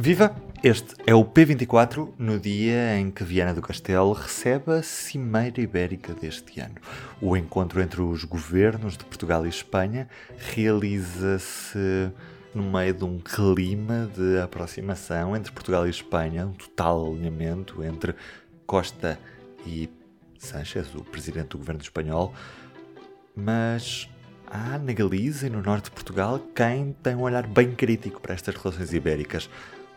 Viva! Este é o P24 no dia em que Viana do Castelo recebe a Cimeira Ibérica deste ano. O encontro entre os governos de Portugal e Espanha realiza-se no meio de um clima de aproximação entre Portugal e Espanha, um total alinhamento entre Costa e Sánchez, o presidente do governo espanhol, mas há na Galiza e no norte de Portugal quem tem um olhar bem crítico para estas relações ibéricas.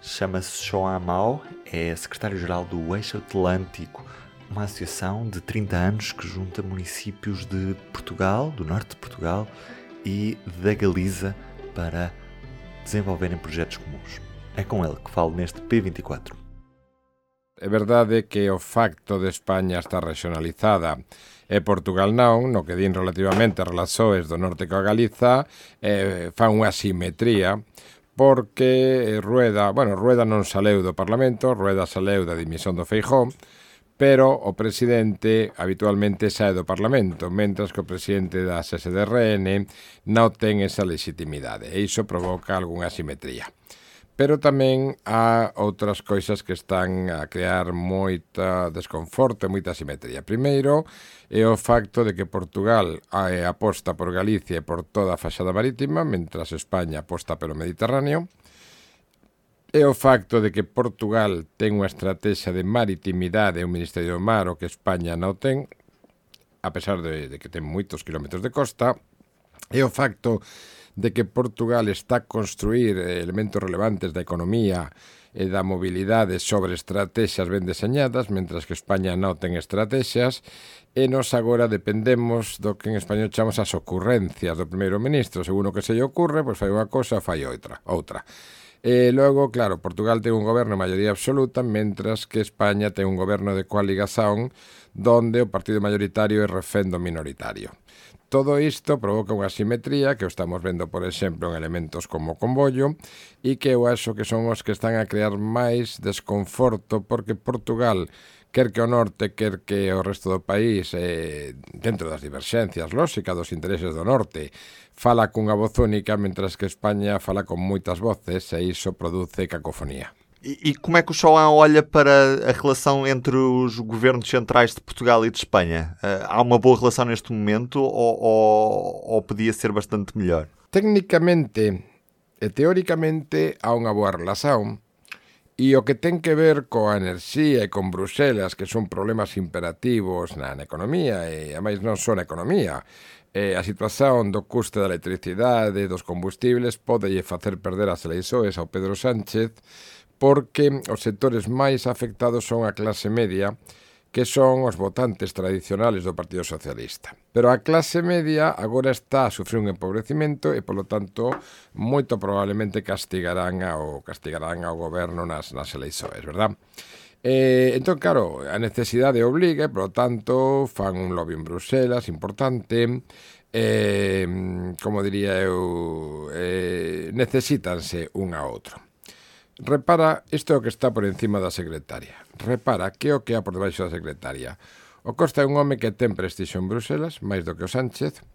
Chama-se João Amau, é secretário-geral do Eixo Atlântico, uma associação de 30 anos que junta municípios de Portugal, do norte de Portugal e da Galiza para desenvolverem projetos comuns. É com ele que falo neste P24. É verdade que o facto de España estar regionalizada e Portugal non, no que din relativamente a relações do norte coa Galiza, eh, fan unha simetría, porque eh, Rueda, bueno, Rueda non saleu do Parlamento, Rueda saleu da dimisión do Feijó, pero o presidente habitualmente sae do Parlamento, mentras que o presidente da SSDRN non ten esa legitimidade, e iso provoca algunha asimetría pero tamén há outras coisas que están a crear moita desconforto e moita simetría. Primeiro, é o facto de que Portugal aposta por Galicia e por toda a faxada marítima, mentras España aposta pelo Mediterráneo. É o facto de que Portugal ten unha estrategia de maritimidade e un Ministerio do Mar o que España non ten, a pesar de, de que ten moitos kilómetros de costa. É o facto de de que Portugal está a construir eh, elementos relevantes da economía e da mobilidade sobre estrategias ben deseñadas, mentras que España non ten estrategias, e nos agora dependemos do que en español chamamos as ocurrencias do primeiro ministro. Según o que se lle ocurre, pois fai unha cosa, fai outra. outra. E logo, claro, Portugal ten un goberno de maioría absoluta, mentras que España ten un goberno de coaligación donde o partido mayoritario é refendo minoritario. Todo isto provoca unha simetría que estamos vendo, por exemplo, en elementos como o convollo e que eu acho que son os que están a crear máis desconforto porque Portugal quer que o norte, quer que o resto do país, eh, dentro das diverxencias lóxicas dos intereses do norte, fala cunha voz única, mentras que España fala con moitas voces e iso produce cacofonía. E, como é que o Chauan olha para a relação entre os governos centrais de Portugal e de Espanha? Uh, há uma boa relação neste momento ou, ou, ou podia ser bastante melhor? Técnicamente e teóricamente há unha boa relación e o que ten que ver coa enerxía e con Bruselas, que son problemas imperativos na, na economía e a máis non son economía, e a situación do custe da electricidade e dos combustibles pode facer perder as eleições ao Pedro Sánchez porque os sectores máis afectados son a clase media, que son os votantes tradicionales do Partido Socialista. Pero a clase media agora está a sufrir un empobrecimento e, polo tanto, moito probablemente castigarán ao, castigarán ao goberno nas, nas eleições, verdad? Eh, entón, claro, a necesidade obliga e, polo tanto, fan un lobby en Bruselas importante, eh, como diría eu, eh, necesitanse un a outro. Repara, isto é o que está por encima da secretaria. Repara que é o que há por debaixo da secretaria. O Costa é un home que ten prestixo en Bruselas, máis do que o Sánchez.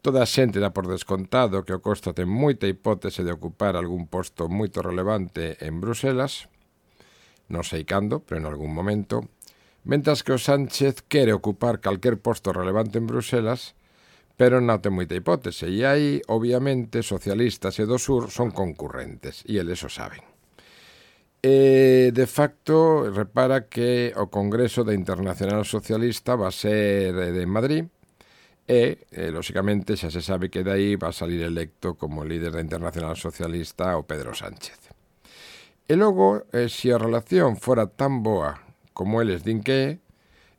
Toda a xente dá por descontado que o Costa ten moita hipótese de ocupar algún posto moito relevante en Bruselas. Non sei cando, pero en algún momento. Mentras que o Sánchez quere ocupar calquer posto relevante en Bruselas, pero non ten moita hipótese e aí, obviamente, socialistas e do sur son concurrentes e eles o saben. E, de facto, repara que o Congreso da Internacional Socialista va a ser eh, de Madrid e, eh, lóxicamente, xa se sabe que dai va a salir electo como líder da Internacional Socialista o Pedro Sánchez. E logo, eh, se a relación fora tan boa como eles din que é,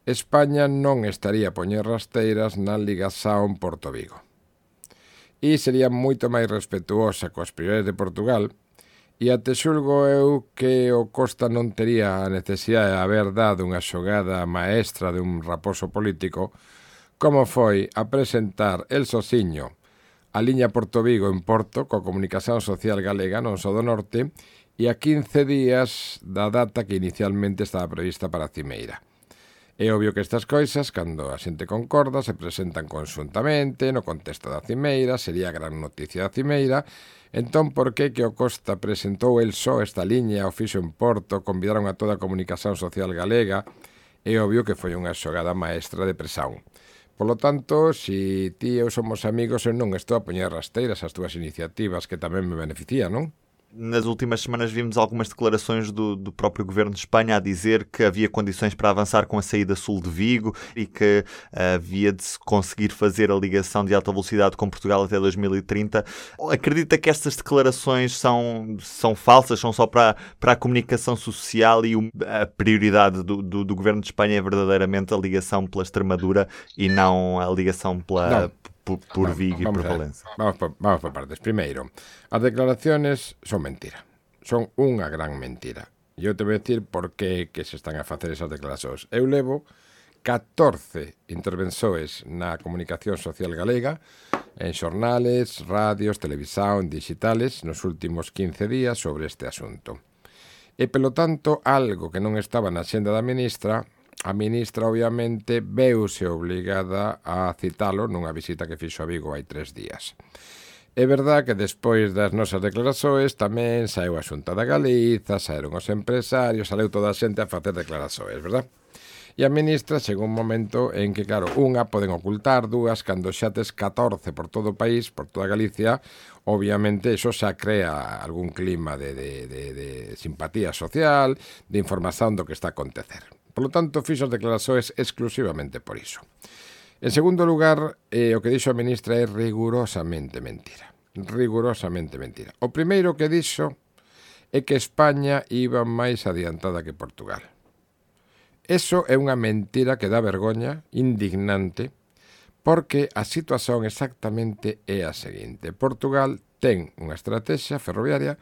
España non estaría a poñer rasteiras na Liga Saon Porto Vigo. E sería moito máis respetuosa coas prioridades de Portugal e até xulgo eu que o Costa non tería a necesidade de haber dado unha xogada maestra de un raposo político como foi a presentar el sociño a liña Porto Vigo en Porto coa comunicación social galega non só do norte e a 15 días da data que inicialmente estaba prevista para a Cimeira. É obvio que estas coisas, cando a xente concorda, se presentan consuntamente no contexto da Cimeira, sería a gran noticia da Cimeira, entón por que que o Costa presentou el só esta liña ao fixo en Porto, convidaron a toda a comunicación social galega, é obvio que foi unha xogada maestra de presión. Polo tanto, si ti e eu somos amigos, eu non estou a poñer rasteiras as túas iniciativas que tamén me beneficían, non? Nas últimas semanas vimos algumas declarações do, do, próprio governo de Espanha a dizer que havia condições para avançar com a saída sul de Vigo e que havia de se conseguir fazer a ligação de alta velocidade com Portugal até 2030. Acredita que estas declarações são, são falsas, são só para, para a comunicação social e a prioridade do, do, do governo de Espanha é verdadeiramente a ligação pela Extremadura e não a ligação pela. Não por, por Vigo e por Valencia. Vamos por, vamos por partes. Primeiro, as declaraciones son mentira. Son unha gran mentira. Eu te vou decir por que que se están a facer esas declaracións. Eu levo 14 intervenções na comunicación social galega en xornales, radios, televisão, digitales nos últimos 15 días sobre este asunto. E, pelo tanto, algo que non estaba na xenda da ministra a ministra obviamente veuse obligada a citalo nunha visita que fixo a Vigo hai tres días. É verdad que despois das nosas declaraxoes tamén saiu a Xunta da Galiza, saíron os empresarios, saiu toda a xente a facer declaraxoes, verdad? E a ministra chegou un momento en que, claro, unha poden ocultar, dúas, cando xa tes 14 por todo o país, por toda Galicia, obviamente eso xa crea algún clima de, de, de, de simpatía social, de información do que está a acontecer. Polo tanto, fixo as declaracións exclusivamente por iso. En segundo lugar, eh, o que dixo a ministra é rigurosamente mentira. Rigurosamente mentira. O primeiro que dixo é que España iba máis adiantada que Portugal. Eso é unha mentira que dá vergoña, indignante, porque a situación exactamente é a seguinte. Portugal ten unha estrategia ferroviaria,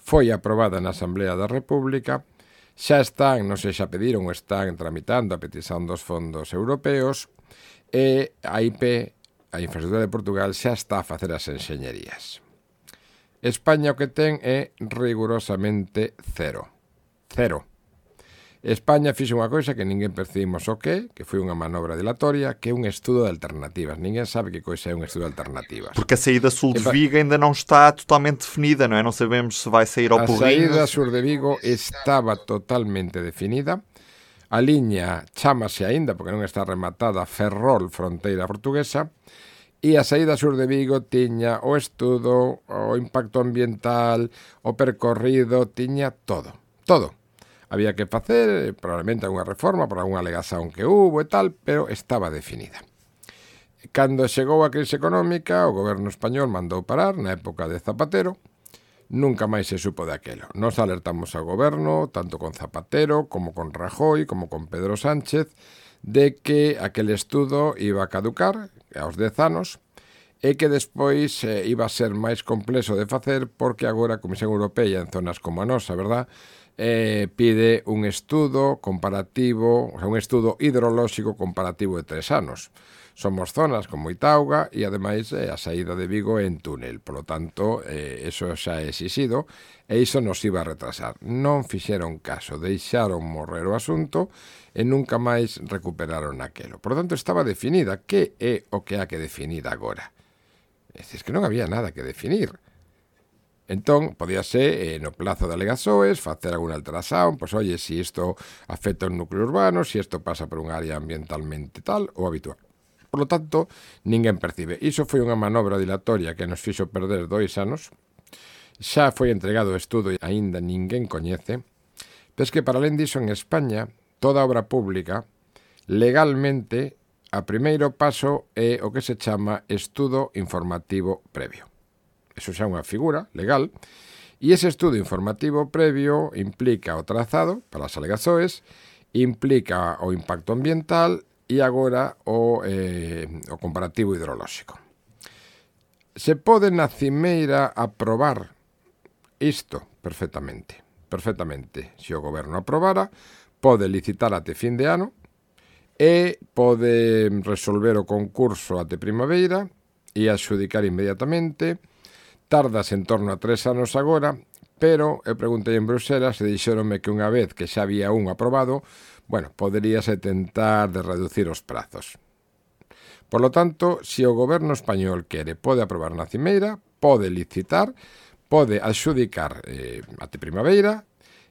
foi aprobada na Asamblea da República, xa están, non sei, xa pediron, están tramitando a petición dos fondos europeos e a IP, a Infraestructura de Portugal, xa está a facer as enxeñerías. España o que ten é rigurosamente cero. Cero. España fixe unha coisa que ninguén percibimos o que, que foi unha manobra dilatoria, que é un estudo de alternativas. Ninguén sabe que coisa é un estudo de alternativas. Porque a saída sul de Vigo ainda non está totalmente definida, non é? Non sabemos se vai sair ao A saída sur de Vigo estaba totalmente definida. A liña chamase aínda, porque non está rematada, Ferrol, fronteira portuguesa, e a saída sur de Vigo tiña o estudo, o impacto ambiental, o percorrido, tiña todo. Todo había que facer, eh, probablemente unha reforma por algunha alegación que hubo e tal, pero estaba definida. Cando chegou a crise económica, o goberno español mandou parar na época de Zapatero, nunca máis se supo daquelo. Nos alertamos ao goberno, tanto con Zapatero, como con Rajoy, como con Pedro Sánchez, de que aquel estudo iba a caducar aos 10 anos e que despois eh, iba a ser máis complexo de facer porque agora a Comisión Europea en zonas como a nosa, verdad? Eh, pide un estudo comparativo, o sea, un estudo hidrolóxico comparativo de tres anos. Somos zonas como Itauga e ademais eh, a saída de Vigo en túnel. Por lo tanto, eh, eso xa é exixido e iso nos iba a retrasar. Non fixeron caso, deixaron morrer o asunto e nunca máis recuperaron aquelo. Por lo tanto, estaba definida. Que é o que ha que definir agora? Es decir, que non había nada que definir. Entón, podía ser eh, no plazo de alegazoes, facer algún ultrasound, pois, oye, se si isto afecta un núcleo urbano, se si isto pasa por un área ambientalmente tal ou habitual. Por lo tanto, ninguén percibe. Iso foi unha manobra dilatoria que nos fixo perder dois anos. Xa foi entregado o estudo e aínda ninguén coñece. Pero es que, para alén diso, en España, toda obra pública legalmente A primeiro paso é o que se chama estudo informativo previo. Eso xa é unha figura legal e ese estudo informativo previo implica o trazado para as alegazoes, implica o impacto ambiental e agora o, eh, o comparativo hidrolóxico. Se pode na cimeira aprobar isto perfectamente, perfectamente. Se o goberno aprobara, pode licitar até fin de ano, e pode resolver o concurso até primavera e adxudicar inmediatamente. Tardas en torno a tres anos agora, pero eu preguntei en Bruselas e dixeronme que unha vez que xa había un aprobado, bueno, poderíase tentar de reducir os prazos. Por lo tanto, se o goberno español quere, pode aprobar na cimeira, pode licitar, pode adxudicar eh, até primavera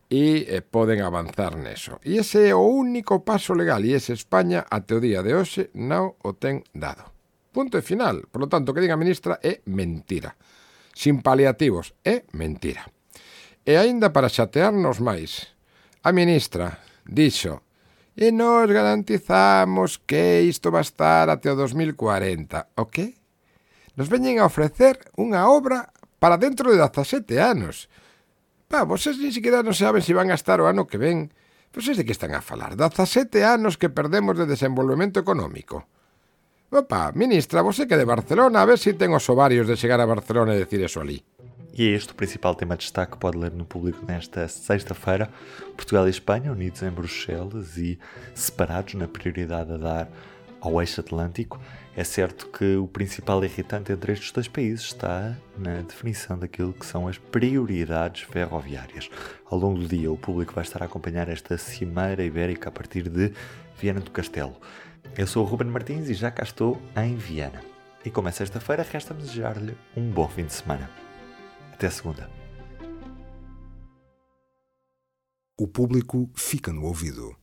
e eh, poden avanzar neso. E ese é o único paso legal e ese España até o día de hoxe non o ten dado. Punto e final. Por lo tanto, que diga a ministra é mentira. Sin paliativos, é mentira. E aínda para chatearnos máis, a ministra dixo e nos garantizamos que isto va estar até o 2040. O que? Nos veñen a ofrecer unha obra para dentro de 17 anos. Pa, vocês ni siquiera non saben se van a estar o ano que ven. Vocês de que están a falar? 17 anos que perdemos de desenvolvemento económico. Opa, ministra, você que é de Barcelona, a ver se ten os ovarios de chegar a Barcelona e decir eso ali. E é este o principal tema de destaque que pode ler no público nesta sexta-feira. Portugal e Espanha unidos em Bruxelas e separados na prioridade a dar ao eixo atlântico. É certo que o principal irritante entre estes dois países está na definição daquilo que são as prioridades ferroviárias. Ao longo do dia, o público vai estar a acompanhar esta cimeira ibérica a partir de Viana do Castelo. Eu sou o Ruben Martins e já cá estou em Viana. E como é sexta-feira, resta-me desejar-lhe um bom fim de semana. Até segunda. O público fica no ouvido.